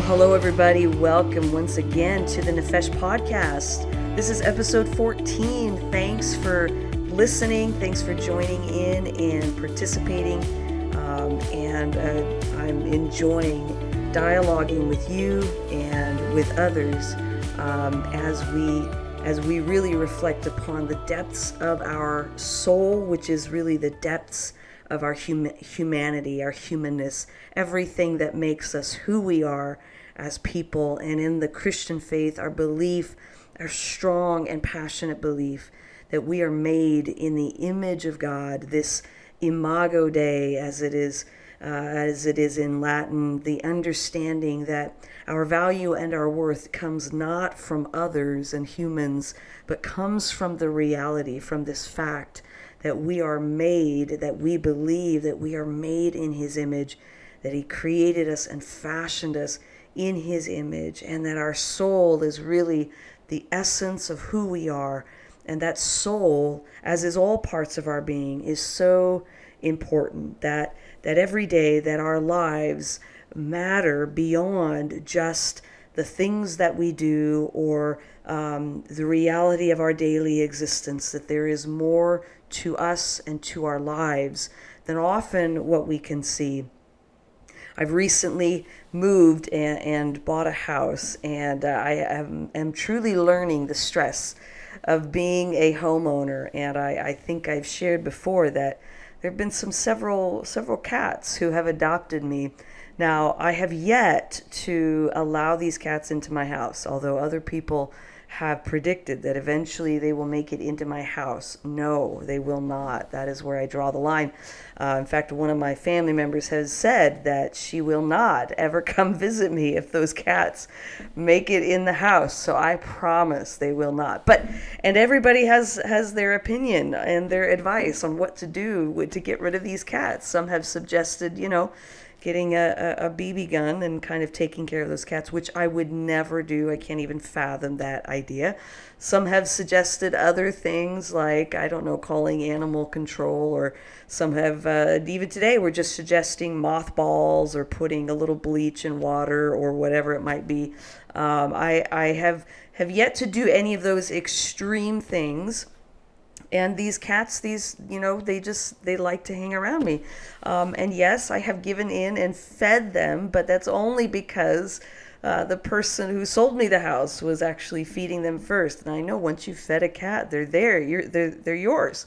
Well, hello, everybody. Welcome once again to the Nefesh podcast. This is episode 14. Thanks for listening. Thanks for joining in and participating. Um, and uh, I'm enjoying dialoguing with you and with others um, as we as we really reflect upon the depths of our soul, which is really the depths of our hum- humanity, our humanness, everything that makes us who we are as people. And in the Christian faith, our belief, our strong and passionate belief that we are made in the image of God, this imago Dei, as it is. Uh, as it is in Latin, the understanding that our value and our worth comes not from others and humans, but comes from the reality, from this fact that we are made, that we believe that we are made in His image, that He created us and fashioned us in His image, and that our soul is really the essence of who we are. And that soul, as is all parts of our being, is so important that that every day that our lives matter beyond just the things that we do or um, the reality of our daily existence, that there is more to us and to our lives than often what we can see. I've recently moved and, and bought a house, and uh, I am, am, truly learning the stress of being a homeowner. And I, I think I've shared before that there have been some several several cats who have adopted me. Now I have yet to allow these cats into my house, although other people have predicted that eventually they will make it into my house. No, they will not. That is where I draw the line. Uh, in fact, one of my family members has said that she will not ever come visit me if those cats make it in the house. So I promise they will not. But and everybody has has their opinion and their advice on what to do to get rid of these cats. Some have suggested, you know, getting a, a, a, BB gun and kind of taking care of those cats, which I would never do. I can't even fathom that idea. Some have suggested other things like, I don't know, calling animal control, or some have, uh, even today, we're just suggesting mothballs or putting a little bleach in water or whatever it might be. Um, I, I have, have yet to do any of those extreme things and these cats these you know they just they like to hang around me. Um, and yes i have given in and fed them but that's only because uh, the person who sold me the house was actually feeding them first. And i know once you fed a cat they're there you're they're, they're yours.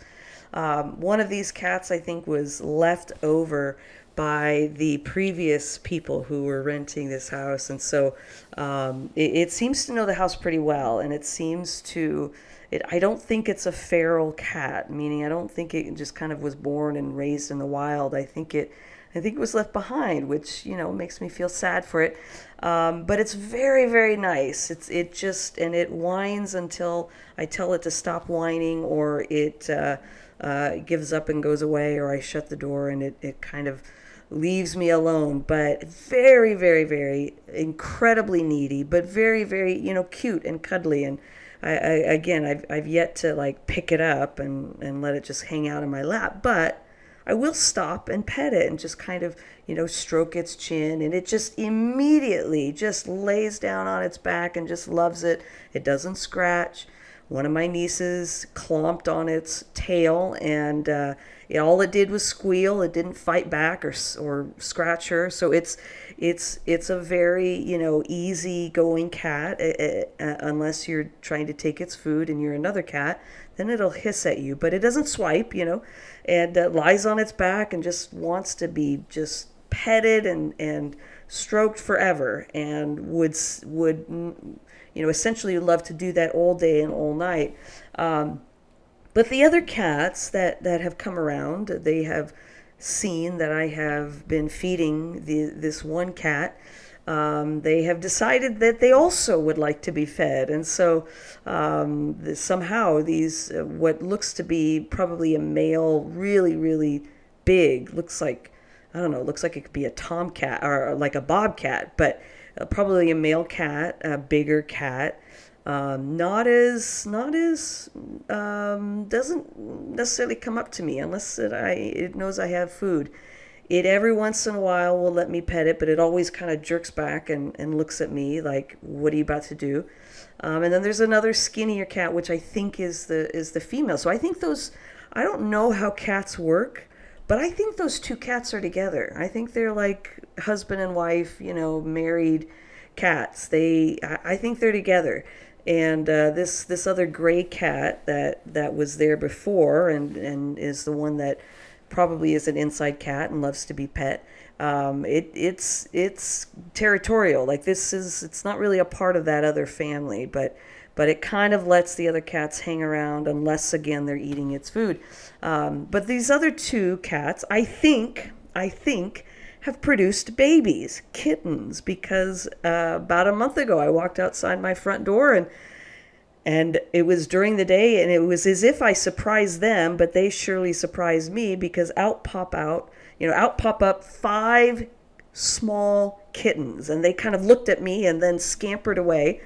Um, one of these cats i think was left over by the previous people who were renting this house. And so um, it, it seems to know the house pretty well. And it seems to it, I don't think it's a feral cat, meaning I don't think it just kind of was born and raised in the wild. I think it, I think it was left behind, which you know makes me feel sad for it. Um, but it's very, very nice. It's it just and it whines until I tell it to stop whining, or it uh, uh, gives up and goes away, or I shut the door and it, it kind of leaves me alone. But very, very, very incredibly needy, but very, very you know cute and cuddly and I, I, again, I've, I've yet to like pick it up and, and let it just hang out in my lap, but I will stop and pet it and just kind of, you know, stroke its chin. And it just immediately just lays down on its back and just loves it. It doesn't scratch. One of my nieces clomped on its tail and uh, it, all it did was squeal. It didn't fight back or, or scratch her. So it's it's it's a very you know easy going cat uh, unless you're trying to take its food and you're another cat then it'll hiss at you. But it doesn't swipe you know and uh, lies on its back and just wants to be just petted and and stroked forever and would would you know essentially love to do that all day and all night. Um, but the other cats that that have come around they have seen that I have been feeding the, this one cat, um, they have decided that they also would like to be fed. And so um, somehow these, uh, what looks to be probably a male, really, really big, looks like, I don't know, looks like it could be a tomcat or like a bobcat, but uh, probably a male cat, a bigger cat um, not as not as um, doesn't necessarily come up to me unless it, I it knows I have food. it every once in a while will let me pet it, but it always kind of jerks back and, and looks at me like, "What are you about to do?" Um, and then there's another skinnier cat, which I think is the is the female. So I think those. I don't know how cats work, but I think those two cats are together. I think they're like husband and wife, you know, married cats. They, I think they're together. And uh, this this other gray cat that that was there before and and is the one that probably is an inside cat and loves to be pet. Um, it it's it's territorial. Like this is it's not really a part of that other family, but but it kind of lets the other cats hang around unless again they're eating its food. Um, but these other two cats, I think, I think, have produced babies, kittens, because uh, about a month ago I walked outside my front door and and it was during the day and it was as if I surprised them, but they surely surprised me because out pop out, you know, out pop up five small kittens and they kind of looked at me and then scampered away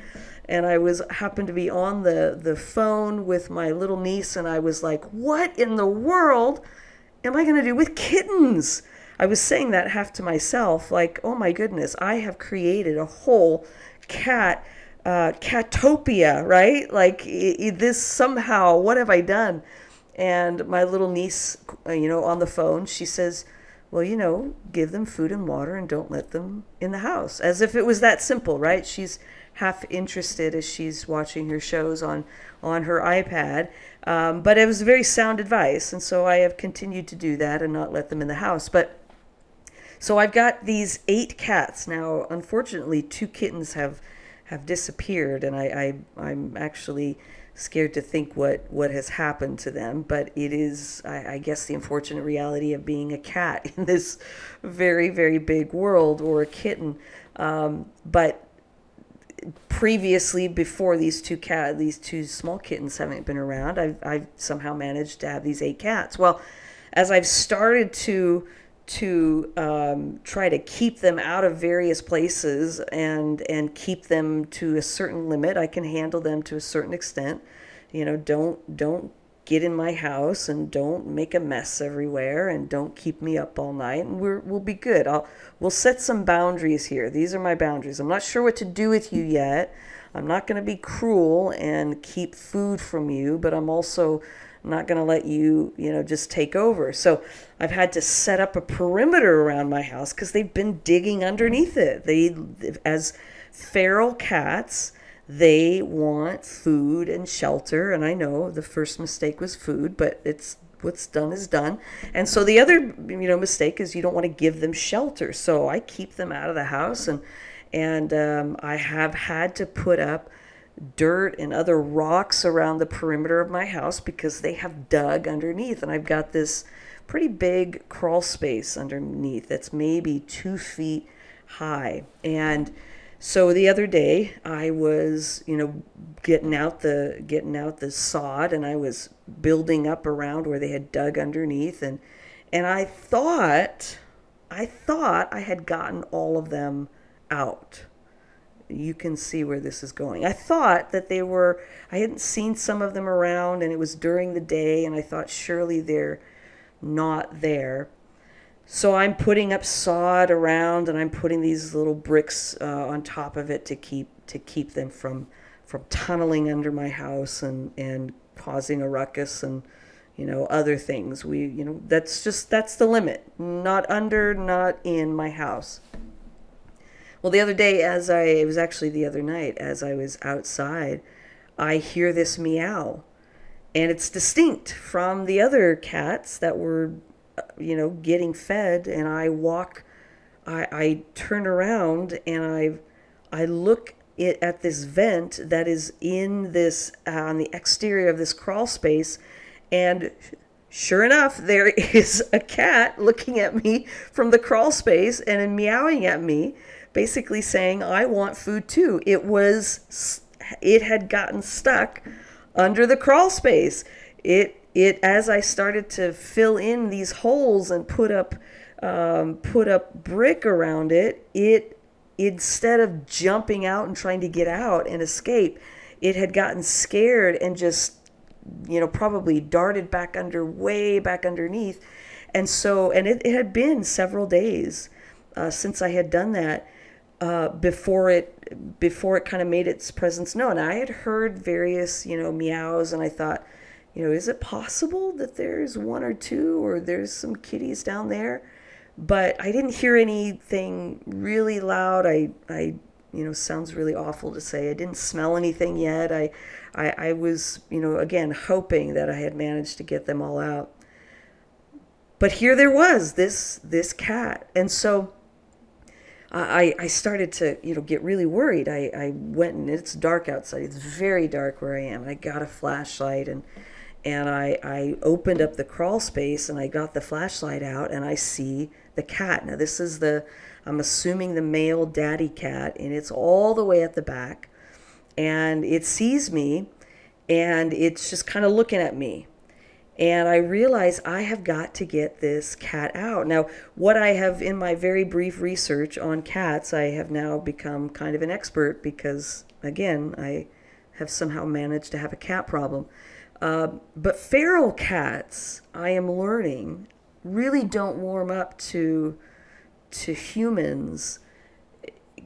and I was happened to be on the the phone with my little niece and I was like, "What in the world am I going to do with kittens?" I was saying that half to myself like, "Oh my goodness, I have created a whole cat uh, catopia, right? Like this somehow, what have I done?" And my little niece, uh, you know, on the phone, she says, well, you know, give them food and water and don't let them in the house. As if it was that simple, right? She's half interested as she's watching her shows on on her iPad. Um, but it was very sound advice, and so I have continued to do that and not let them in the house. But so I've got these eight cats now. Unfortunately, two kittens have have disappeared, and I, I I'm actually scared to think what what has happened to them. But it is, I, I guess, the unfortunate reality of being a cat in this very very big world, or a kitten. Um, but previously before these two cat these two small kittens haven't been around I've, I've somehow managed to have these eight cats well as i've started to to um, try to keep them out of various places and and keep them to a certain limit i can handle them to a certain extent you know don't don't get in my house and don't make a mess everywhere and don't keep me up all night and we're, we'll be good. I'll, we'll set some boundaries here. These are my boundaries. I'm not sure what to do with you yet. I'm not going to be cruel and keep food from you, but I'm also not going to let you, you know, just take over. So I've had to set up a perimeter around my house because they've been digging underneath it. They, as feral cats, they want food and shelter. And I know the first mistake was food, but it's what's done is done. And so the other, you know, mistake is you don't want to give them shelter. So I keep them out of the house, and and um, I have had to put up dirt and other rocks around the perimeter of my house because they have dug underneath, and I've got this pretty big crawl space underneath that's maybe two feet high, and so the other day I was, you know, getting out the getting out the sod and I was building up around where they had dug underneath. And and I thought I thought I had gotten all of them out. You can see where this is going. I thought that they were I hadn't seen some of them around and it was during the day and I thought surely they're not there. So I'm putting up sod around, and I'm putting these little bricks uh, on top of it to keep to keep them from from tunneling under my house and and causing a ruckus and you know other things. We you know that's just that's the limit. Not under, not in my house. Well, the other day, as I it was actually the other night, as I was outside, I hear this meow, and it's distinct from the other cats that were you know, getting fed, and I walk, I, I turn around and I, I look it at this vent that is in this uh, on the exterior of this crawl space, and sure enough, there is a cat looking at me from the crawl space and meowing at me, basically saying, "I want food too." It was, it had gotten stuck under the crawl space. It it as I started to fill in these holes and put up um, put up brick around it, it instead of jumping out and trying to get out and escape, it had gotten scared and just you know probably darted back under way back underneath And so, and it, it had been several days uh, since I had done that uh, before it before it kind of made its presence known. I had heard various you know meows, and I thought, you know, is it possible that there's one or two, or there's some kitties down there? But I didn't hear anything really loud. I I you know sounds really awful to say. I didn't smell anything yet. I I, I was you know again hoping that I had managed to get them all out. But here there was this this cat, and so I, I started to, you know, get really worried. I, I went and it's dark outside. It's very dark where I am. And I got a flashlight and and I, I opened up the crawl space and I got the flashlight out and I see the cat. Now this is the I'm assuming the male daddy cat and it's all the way at the back and it sees me and it's just kind of looking at me and I realize I have got to get this cat out. Now, what I have in my very brief research on cats, I have now become kind of an expert because, again, I have somehow managed to have a cat problem. Uh, but feral cats, I am learning, really don't warm up to to humans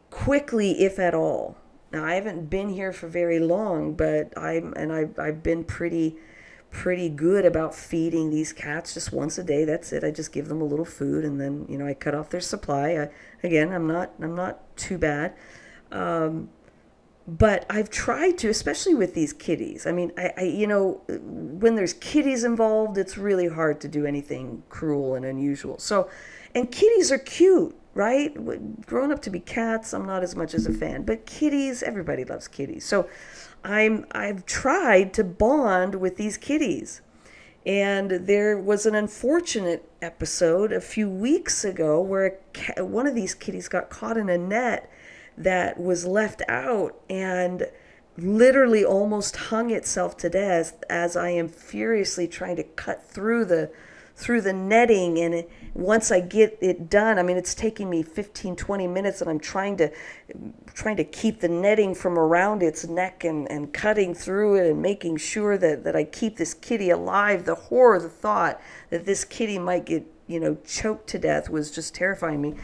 quickly, if at all. Now, I haven't been here for very long, but I'm and I've I've been pretty pretty good about feeding these cats just once a day. That's it. I just give them a little food and then you know I cut off their supply. I, again, I'm not I'm not too bad. Um, but I've tried to, especially with these kitties. I mean, I, I, you know, when there's kitties involved, it's really hard to do anything cruel and unusual. So, and kitties are cute, right? Grown up to be cats, I'm not as much as a fan, but kitties, everybody loves kitties. So, I'm I've tried to bond with these kitties. And there was an unfortunate episode a few weeks ago where one of these kitties got caught in a net that was left out and literally almost hung itself to death as I am furiously trying to cut through the through the netting and once I get it done, I mean it's taking me 15 20 minutes and I'm trying to trying to keep the netting from around its neck and, and cutting through it and making sure that, that I keep this kitty alive. The horror, the thought that this kitty might get, you know, choked to death was just terrifying me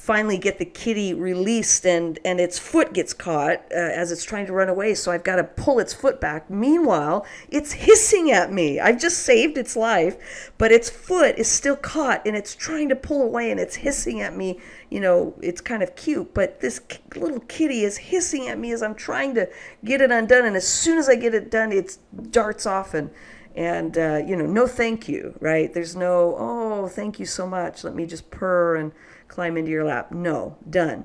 finally get the kitty released and and its foot gets caught uh, as it's trying to run away so i've got to pull its foot back. Meanwhile it's hissing at me. I've just saved its life but its foot is still caught and it's trying to pull away and it's hissing at me. You know it's kind of cute but this little kitty is hissing at me as i'm trying to get it undone and as soon as i get it done it darts off and and uh, you know no thank you right? There's no oh thank you so much. Let me just purr and climb into your lap. No, done.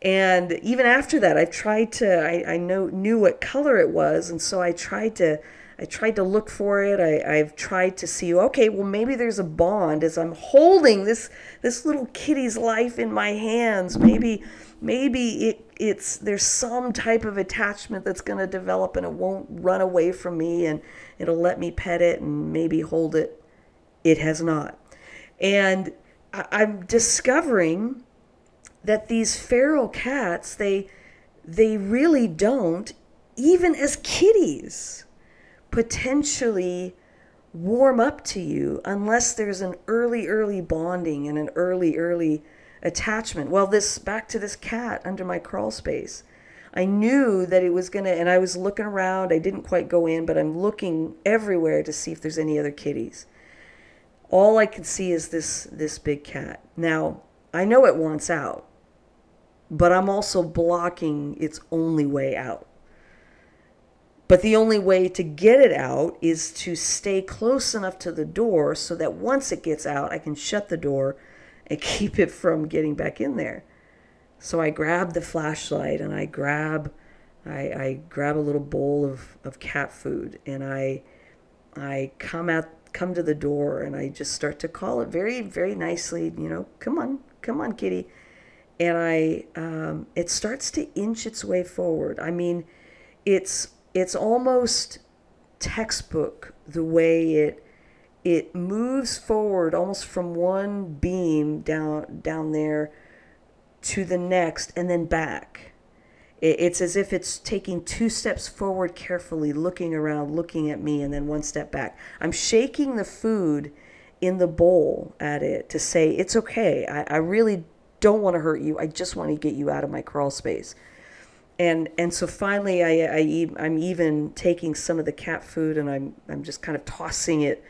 And even after that, I've tried to. I, I know knew what color it was, and so I tried to. I tried to look for it. I, I've tried to see. Okay, well maybe there's a bond as I'm holding this this little kitty's life in my hands. Maybe maybe it it's there's some type of attachment that's going to develop and it won't run away from me and it'll let me pet it and maybe hold it. It has not. And I'm discovering that these feral cats, they they really don't, even as kitties, potentially warm up to you unless there's an early, early bonding and an early, early attachment. Well, this back to this cat under my crawl space. I knew that it was gonna, and I was looking around. I didn't quite go in, but I'm looking everywhere to see if there's any other kitties all I can see is this this big cat. Now, I know it wants out, but I'm also blocking its only way out. But the only way to get it out is to stay close enough to the door so that once it gets out, I can shut the door and keep it from getting back in there. So I grab the flashlight and I grab I, I grab a little bowl of, of cat food and I I come out come to the door and I just start to call it very, very nicely, you know, come on, come on, kitty. And I, um, it starts to inch its way forward. I mean, it's, it's almost textbook the way it, it moves forward almost from one beam down, down there to the next and then back it's as if it's taking two steps forward carefully, looking around, looking at me, and then one step back. I'm shaking the food in the bowl at it to say, it's okay. I, I really don't want to hurt you. I just want to get you out of my crawl space. And and so finally, I, I I'm even taking some of the cat food and I'm I'm just kind of tossing it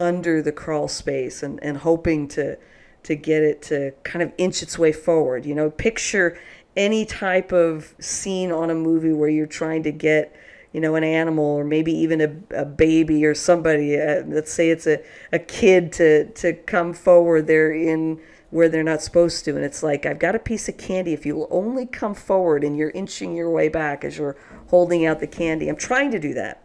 under the crawl space and, and hoping to to get it to kind of inch its way forward. You know, picture any type of scene on a movie where you're trying to get you know, an animal or maybe even a, a baby or somebody, uh, let's say it's a, a kid to, to come forward, they're in where they're not supposed to. And it's like, I've got a piece of candy. If you will only come forward and you're inching your way back as you're holding out the candy, I'm trying to do that.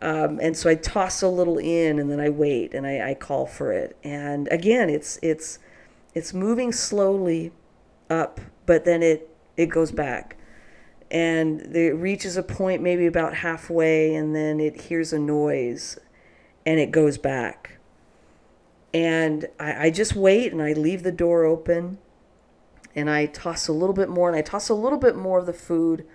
Um, and so I toss a little in and then I wait and I, I call for it. And again, it's, it's, it's moving slowly up, but then it, it goes back. And it reaches a point maybe about halfway and then it hears a noise and it goes back. And I, I, just wait and i leave the door open and i toss a little bit more and i toss a little bit more of the food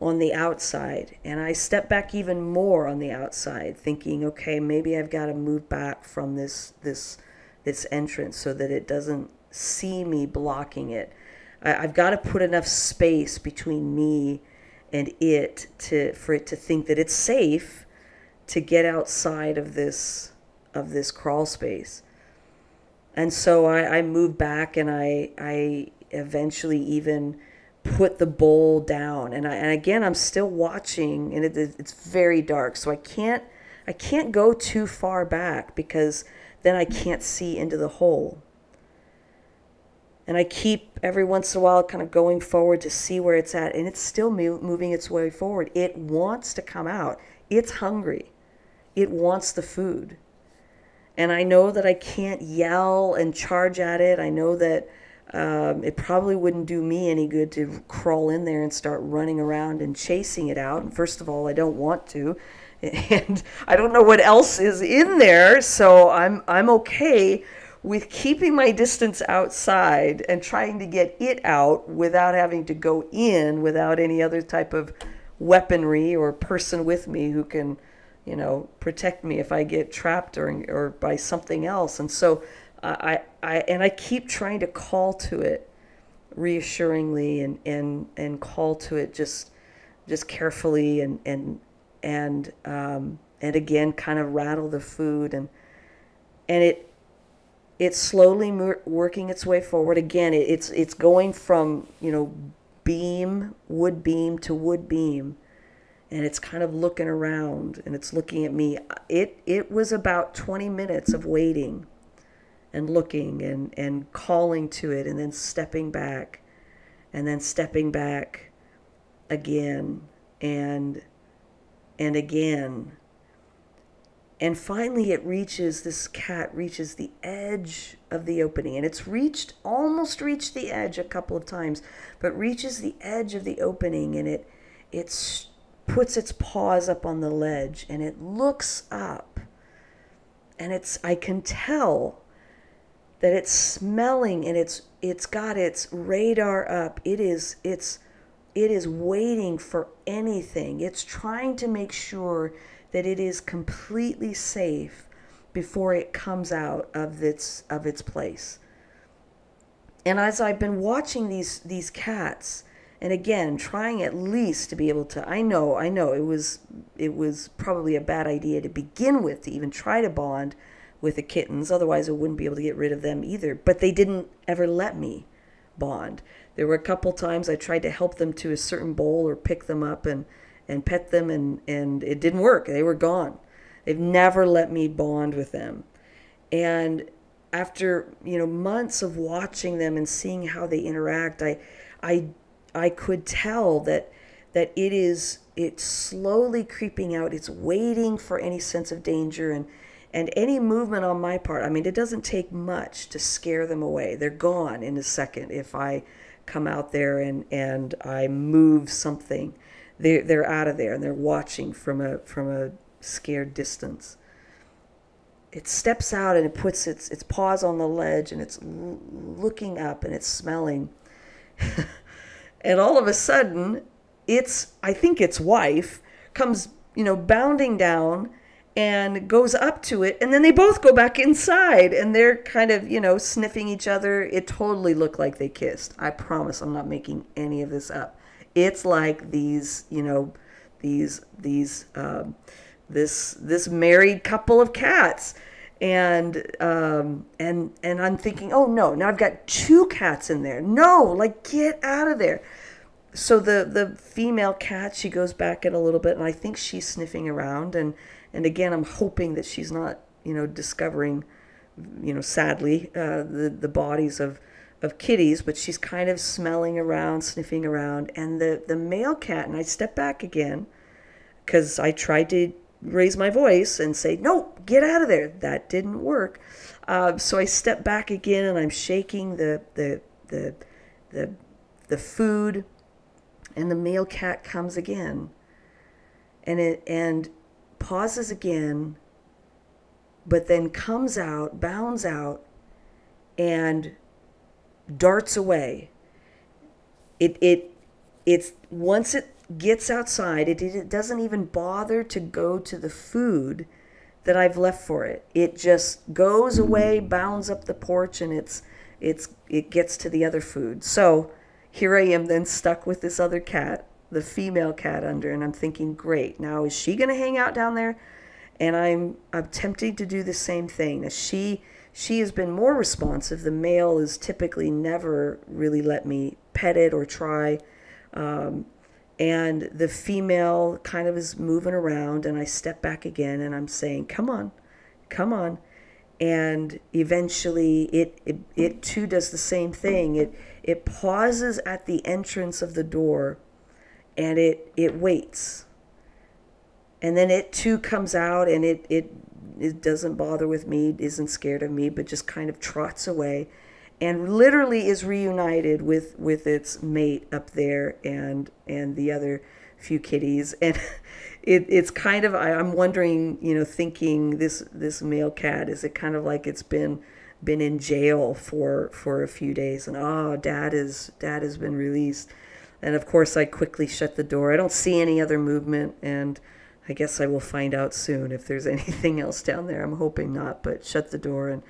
on the outside. And i step back even more on the outside thinking okay maybe i've got to move back from this this this entrance so that it doesn't see me blocking it I, I've got to put enough space between me and it to for it to think that it's safe to get outside of this of this crawl space. And so I, I back and I I eventually even put the bowl down and I and again I'm still watching and it, it's very dark so I can't I can't go too far back because then I can't see into the hole and I keep every once in a while kind of going forward to see where it's at, and it's still moving its way forward. It wants to come out. It's hungry. It wants the food. And I know that I can't yell and charge at it. I know that um, it probably wouldn't do me any good to crawl in there and start running around and chasing it out. And first of all, I don't want to. And I don't know what else is in there, so I'm I'm okay with keeping my distance outside and trying to get it out without having to go in without any other type of weaponry or person with me who can you know protect me if i get trapped or or by something else. And so i i and i keep trying to call to it reassuringly and and and call to it just just carefully and and and um and again kind of rattle the food. And and it it's slowly working its way forward. Again, it, it's it's going from you know beam wood beam to wood beam, and it's kind of looking around and it's looking at me. It it was about 20 minutes of waiting, and looking and and calling to it, and then stepping back, and then stepping back, again and and again and finally, it reaches, this cat reaches the edge of the opening. And it's reached, almost reached the edge a couple of times, but reaches the edge of the opening and it, it puts its paws up on the ledge and it looks up. And it's, I can tell that it's smelling and it's, it's got its radar up. It is, it's, it is waiting for anything. It's trying to make sure that it is completely safe before it comes out of its of its place. And as I've been watching these these cats and again trying at least to be able to I know I know it was it was probably a bad idea to begin with to even try to bond with the kittens. Otherwise I wouldn't be able to get rid of them either. But they didn't ever let me bond. There were a couple times I tried to help them to a certain bowl or pick them up and and pet them and and it didn't work. They were gone. They've never let me bond with them. And after you know months of watching them and seeing how they interact i i i could tell that that it is it's slowly creeping out. It's waiting for any sense of danger and and any movement on my part. I mean it doesn't take much to scare them away. They're gone in a second if i come out there and and i move something they're, they're out of there and they're watching from a, from a scared distance. It steps out and it puts its, its paws on the ledge and it's l- looking up and it's smelling. and all of a sudden, it's, I think its wife, comes, you know, bounding down and goes up to it and then they both go back inside and they're kind of you know sniffing each other it totally looked like they kissed i promise i'm not making any of this up it's like these you know these these um, this this married couple of cats. And um, and and i'm thinking oh no now i've got two cats in there. No like get out of there. So the the female cat she goes back in a little bit and i think she's sniffing around. And and again, I'm hoping that she's not, you know, discovering, you know, sadly, uh, the the bodies of of kitties, but she's kind of smelling around, sniffing around, and the the male cat. And I step back again because I tried to raise my voice and say, "No, get out of there." That didn't work. Uh, so I step back again, and I'm shaking the the the the the food, and the male cat comes again, and it and pauses again, but then comes out, bounds out, and darts away. It it it's once it gets outside, it, it doesn't even bother to go to the food that I've left for it. It just goes away, bounds up the porch, and it's it's it gets to the other food. So here I am then stuck with this other cat the female cat under and I'm thinking, great, now is she to hang out down there? And I'm I'm attempting to do the same thing. Now she she has been more responsive. The male is typically never really let me pet it or try. Um, and the female kind of is moving around and I step back again and I'm saying, come on, come on. And eventually it, it, it too does the same thing. It, it pauses at the entrance of the door and it it waits and then it too comes out and it it it doesn't bother with me isn't scared of me but just kind of trots away and literally is reunited with with its mate up there and and the other few kitties and it, it's kind of I, i'm wondering you know thinking this this male cat is it kind of like it's been been in jail for for a few days? And oh dad is dad has been released. And of course, I quickly shut the door. I don't see any other movement, and I guess I will find out soon if there's anything else down there. I'm hoping not, but shut the door and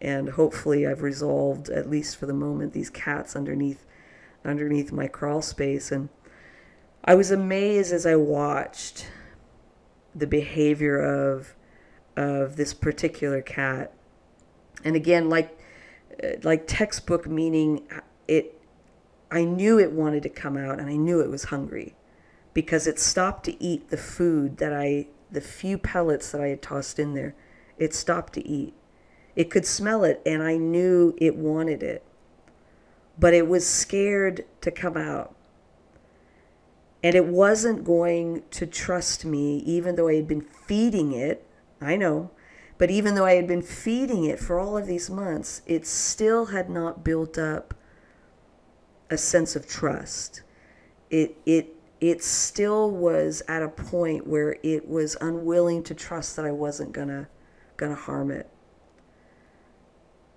and hopefully I've resolved at least for the moment these cats underneath underneath my crawl space and I was amazed as I watched the behavior of of this particular cat. And again like uh, like textbook meaning it I knew it wanted to come out and I knew it was hungry because it stopped to eat the food that I, the few pellets that I had tossed in there. It stopped to eat. It could smell it and I knew it wanted it, but it was scared to come out. And it wasn't going to trust me, even though I had been feeding it. I know. But even though I had been feeding it for all of these months, it still had not built up a sense of trust. It it it still was at a point where it was unwilling to trust that I wasn't gonna gonna harm it.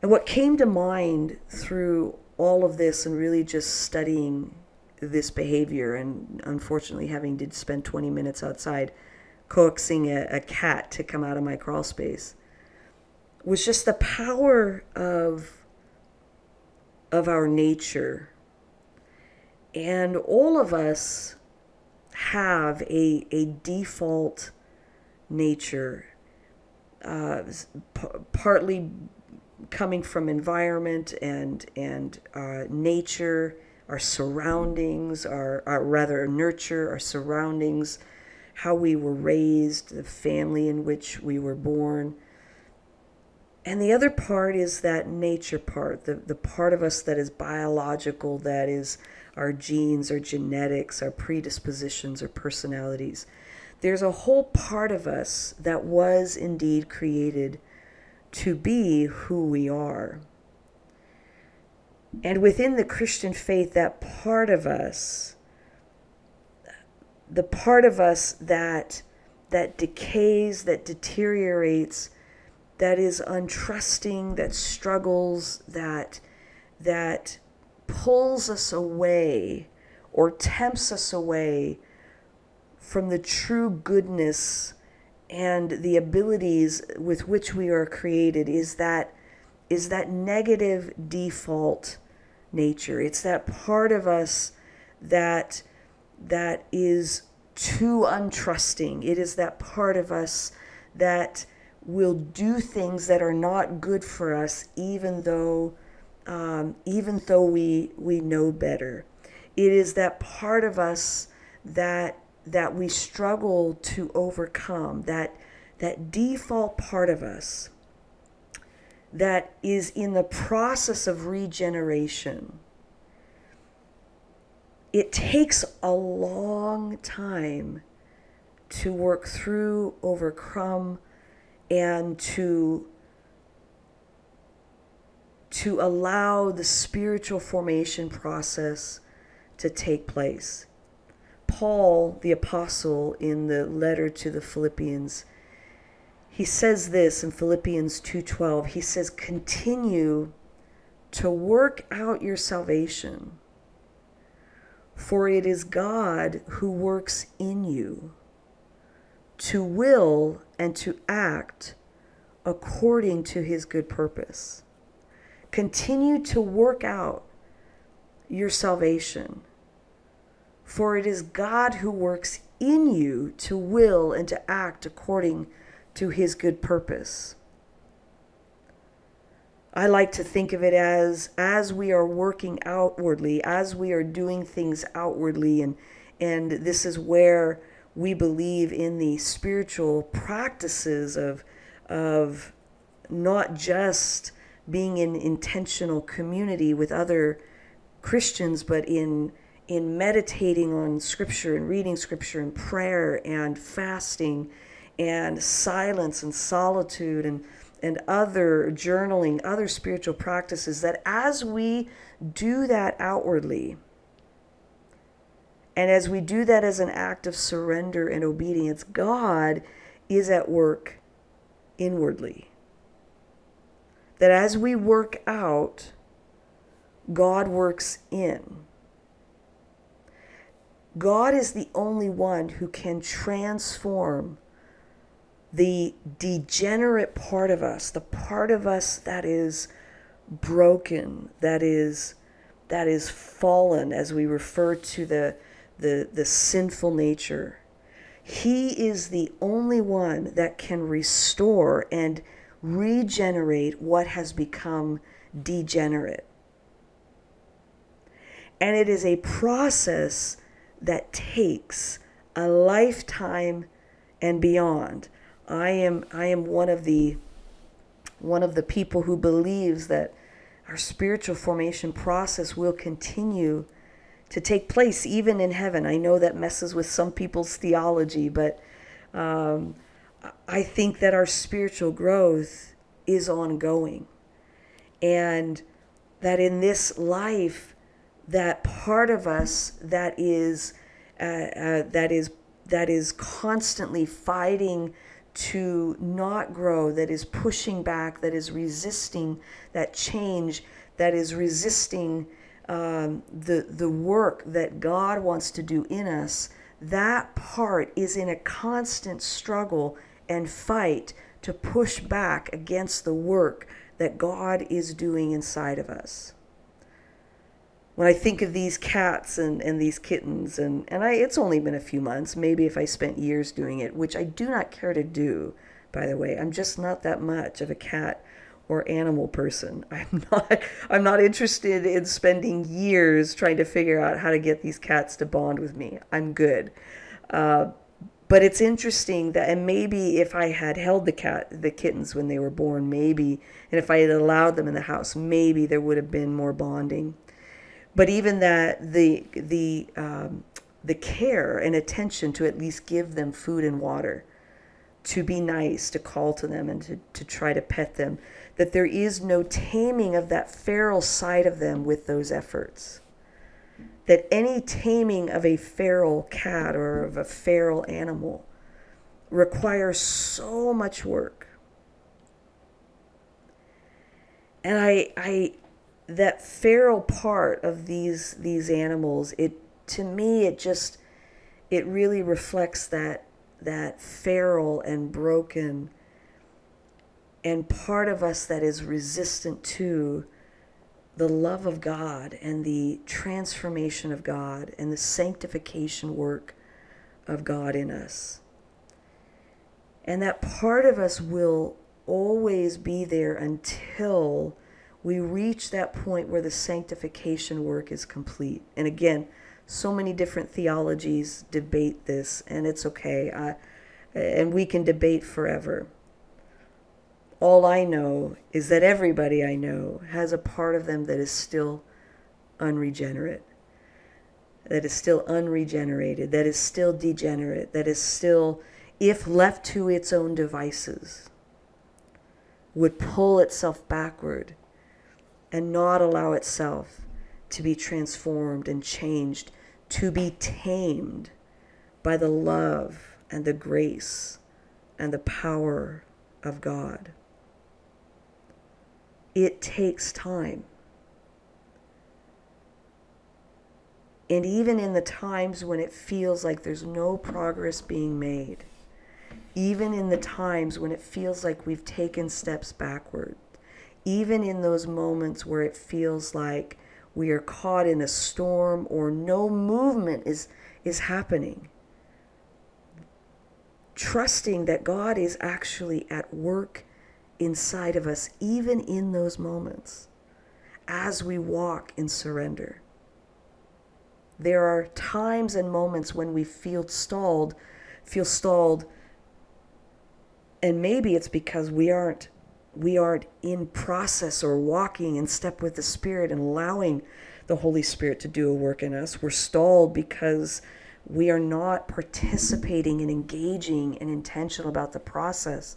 And what came to mind through all of this and really just studying this behavior and unfortunately having to spend 20 minutes outside coaxing a, a cat to come out of my crawl space was just the power of of our nature and all of us have a, a default nature, uh, p- partly coming from environment and, and uh, nature, our surroundings, our, our rather nurture, our surroundings, how we were raised, the family in which we were born. And the other part is that nature part, the, the part of us that is biological, that is our genes, our genetics, our predispositions, our personalities. There's a whole part of us that was indeed created to be who we are. And within the Christian faith, that part of us, the part of us that that decays, that deteriorates, that is untrusting, that struggles, that that pulls us away or tempts us away from the true goodness and the abilities with which we are created is that is that negative default nature. It's that part of us that that is too untrusting. It is that part of us that will do things that are not good for us, even though um, even though we we know better. It is that part of us that that we struggle to overcome. That that default part of us that is in the process of regeneration. It takes a long time to work through, overcome, and to to allow the spiritual formation process to take place. Paul, the apostle, in the letter to the Philippians, he says this in Philippians 2:12. He says, "Continue to work out your salvation, for it is God who works in you to will and to act according to his good purpose." Continue to work out your salvation, for it is God who works in you to will and to act according to his good purpose. I like to think of it as as we are working outwardly, as we are doing things outwardly and and this is where we believe in the spiritual practices of of not just being in intentional community with other Christians but in in meditating on scripture and reading scripture and prayer and fasting and silence and solitude and and other journaling, other spiritual practices that as we do that outwardly, and as we do that as an act of surrender and obedience, God is at work inwardly. That as we work out, God works in. God is the only one who can transform the degenerate part of us, the part of us that is broken, that is that is fallen as we refer to the the the sinful nature. He is the only one that can restore and regenerate what has become degenerate. And it is a process that takes a lifetime and beyond. I am I am one of the one of the people who believes that our spiritual formation process will continue to take place even in heaven. I know that messes with some people's theology, but um, I think that our spiritual growth is ongoing, and that in this life, that part of us that is uh, uh, that is that is constantly fighting to not grow, that is pushing back, that is resisting that change, that is resisting um, the, the work that God wants to do in us, that part is in a constant struggle and fight to push back against the work that God is doing inside of us when I think of these cats and, and these kittens, and, and I, it's only been a few months, maybe if I spent years doing it, which I do not care to do, by the way. I'm just not that much of a cat or animal person. I'm not I'm not interested in spending years trying to figure out how to get these cats to bond with me. I'm good. Uh, but it's interesting that and maybe if I had held the cat the kittens when they were born, maybe and if I had allowed them in the house, maybe there would have been more bonding. But even that the the um, the care and attention to at least give them food and water to be nice to call to them and to, to try to pet them that there is no taming of that feral side of them with those efforts that any taming of a feral cat or of a feral animal requires so much work. And i i that feral part of these these animals it to me it just it really reflects that that feral and broken and part of us that is resistant to the love of God and the transformation of God and the sanctification work of God in us. And that part of us will always be there until we reach that point where the sanctification work is complete. And again, so many different theologies debate this, and it's okay. I, and we can debate forever. All I know is that everybody I know has a part of them that is still unregenerate, that is still unregenerated, that is still degenerate, that is still, if left to its own devices, would pull itself backward and not allow itself to be transformed and changed to be tamed by the love and the grace and the power of God. It takes time. And even in the times when it feels like there's no progress being made, even in the times when it feels like we've taken steps backward, even in those moments where it feels like we are caught in a storm or no movement is, is happening. Trusting that God is actually at work inside of us, even in those moments, as we walk in surrender. There are times and moments when we feel stalled, feel stalled, and maybe it's because we aren't we aren't in process or walking in step with the Spirit and allowing the Holy Spirit to do a work in us. We're stalled because we are not participating and engaging and intentional about the process.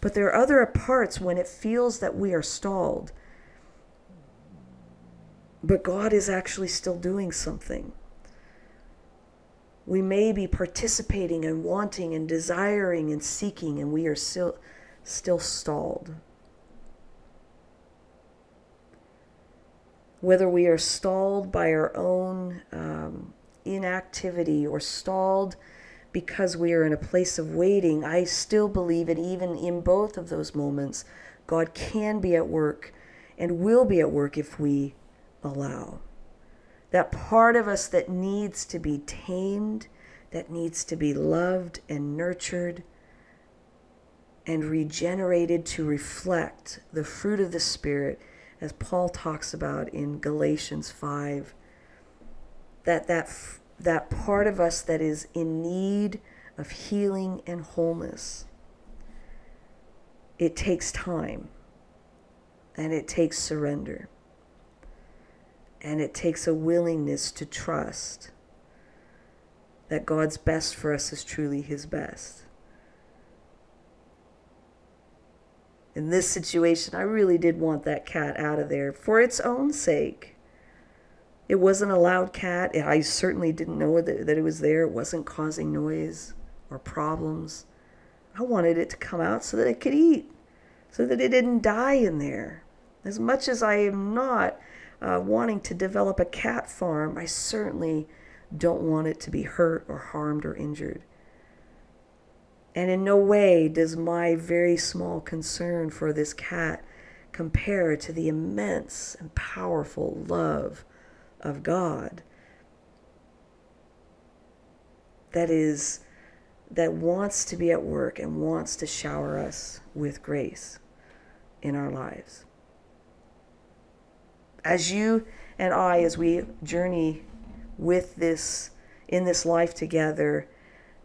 But there are other parts when it feels that we are stalled. But God is actually still doing something. We may be participating and wanting and desiring and seeking, and we are still, still stalled. whether we are stalled by our own um, inactivity or stalled because we are in a place of waiting, I still believe that even in both of those moments, God can be at work and will be at work if we allow. That part of us that needs to be tamed, that needs to be loved and nurtured and regenerated to reflect the fruit of the Spirit as Paul talks about in Galatians 5, that that that part of us that is in need of healing and wholeness. It takes time and it takes surrender. And it takes a willingness to trust that God's best for us is truly His best. in this situation, I really did want that cat out of there for its own sake. It wasn't a loud cat. I certainly didn't know that, it was there. It wasn't causing noise or problems. I wanted it to come out so that it could eat, so that it didn't die in there. As much as I am not uh, wanting to develop a cat farm, I certainly don't want it to be hurt or harmed or injured. And in no way does my very small concern for this cat compare to the immense and powerful love of God that is that wants to be at work and wants to shower us with grace in our lives. As you and I as we journey with this in this life together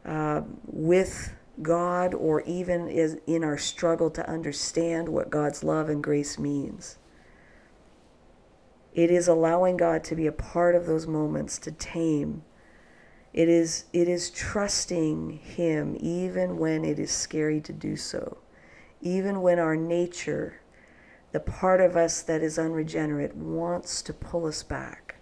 uh, with God or even in our struggle to understand what God's love and grace means. It is allowing God to be a part of those moments to tame. It is it is trusting him even when it is scary to do so. Even when our nature, the part of us that is unregenerate wants to pull us back.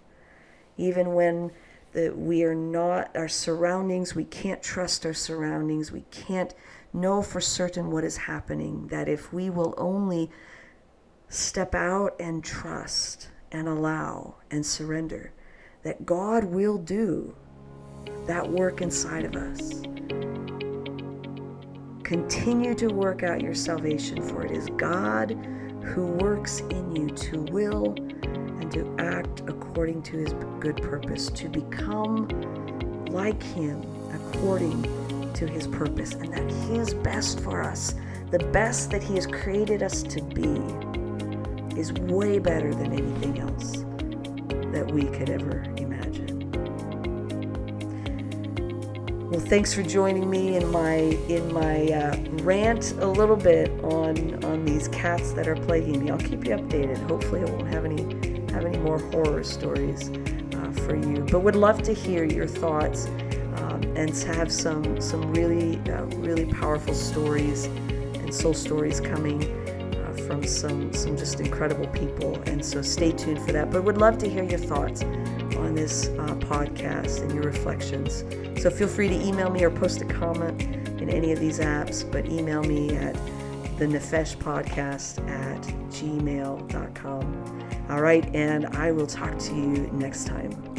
Even when that we are not our surroundings, we can't trust our surroundings, we can't know for certain what is happening. That if we will only step out and trust and allow and surrender, that God will do that work inside of us. Continue to work out your salvation, for it is God who works in you to will and to act according to his good purpose, to become like him according to his purpose, and that his best for us, the best that he has created us to be, is way better than anything else that we could ever imagine. Well, thanks for joining me in my in my uh, rant a little bit on on these cats that are plaguing me. I'll keep you updated. Hopefully, I won't have any have any more horror stories uh, for you, but would love to hear your thoughts um, and to have some some really uh, really powerful stories and soul stories coming from some some just incredible people. And so, stay tuned for that. But would love to hear your thoughts on this uh, podcast and your reflections. So feel free to email me or post a comment in any of these apps, but email me at the Nefesh Podcast at gmail.com. All right, and I will talk to you next time.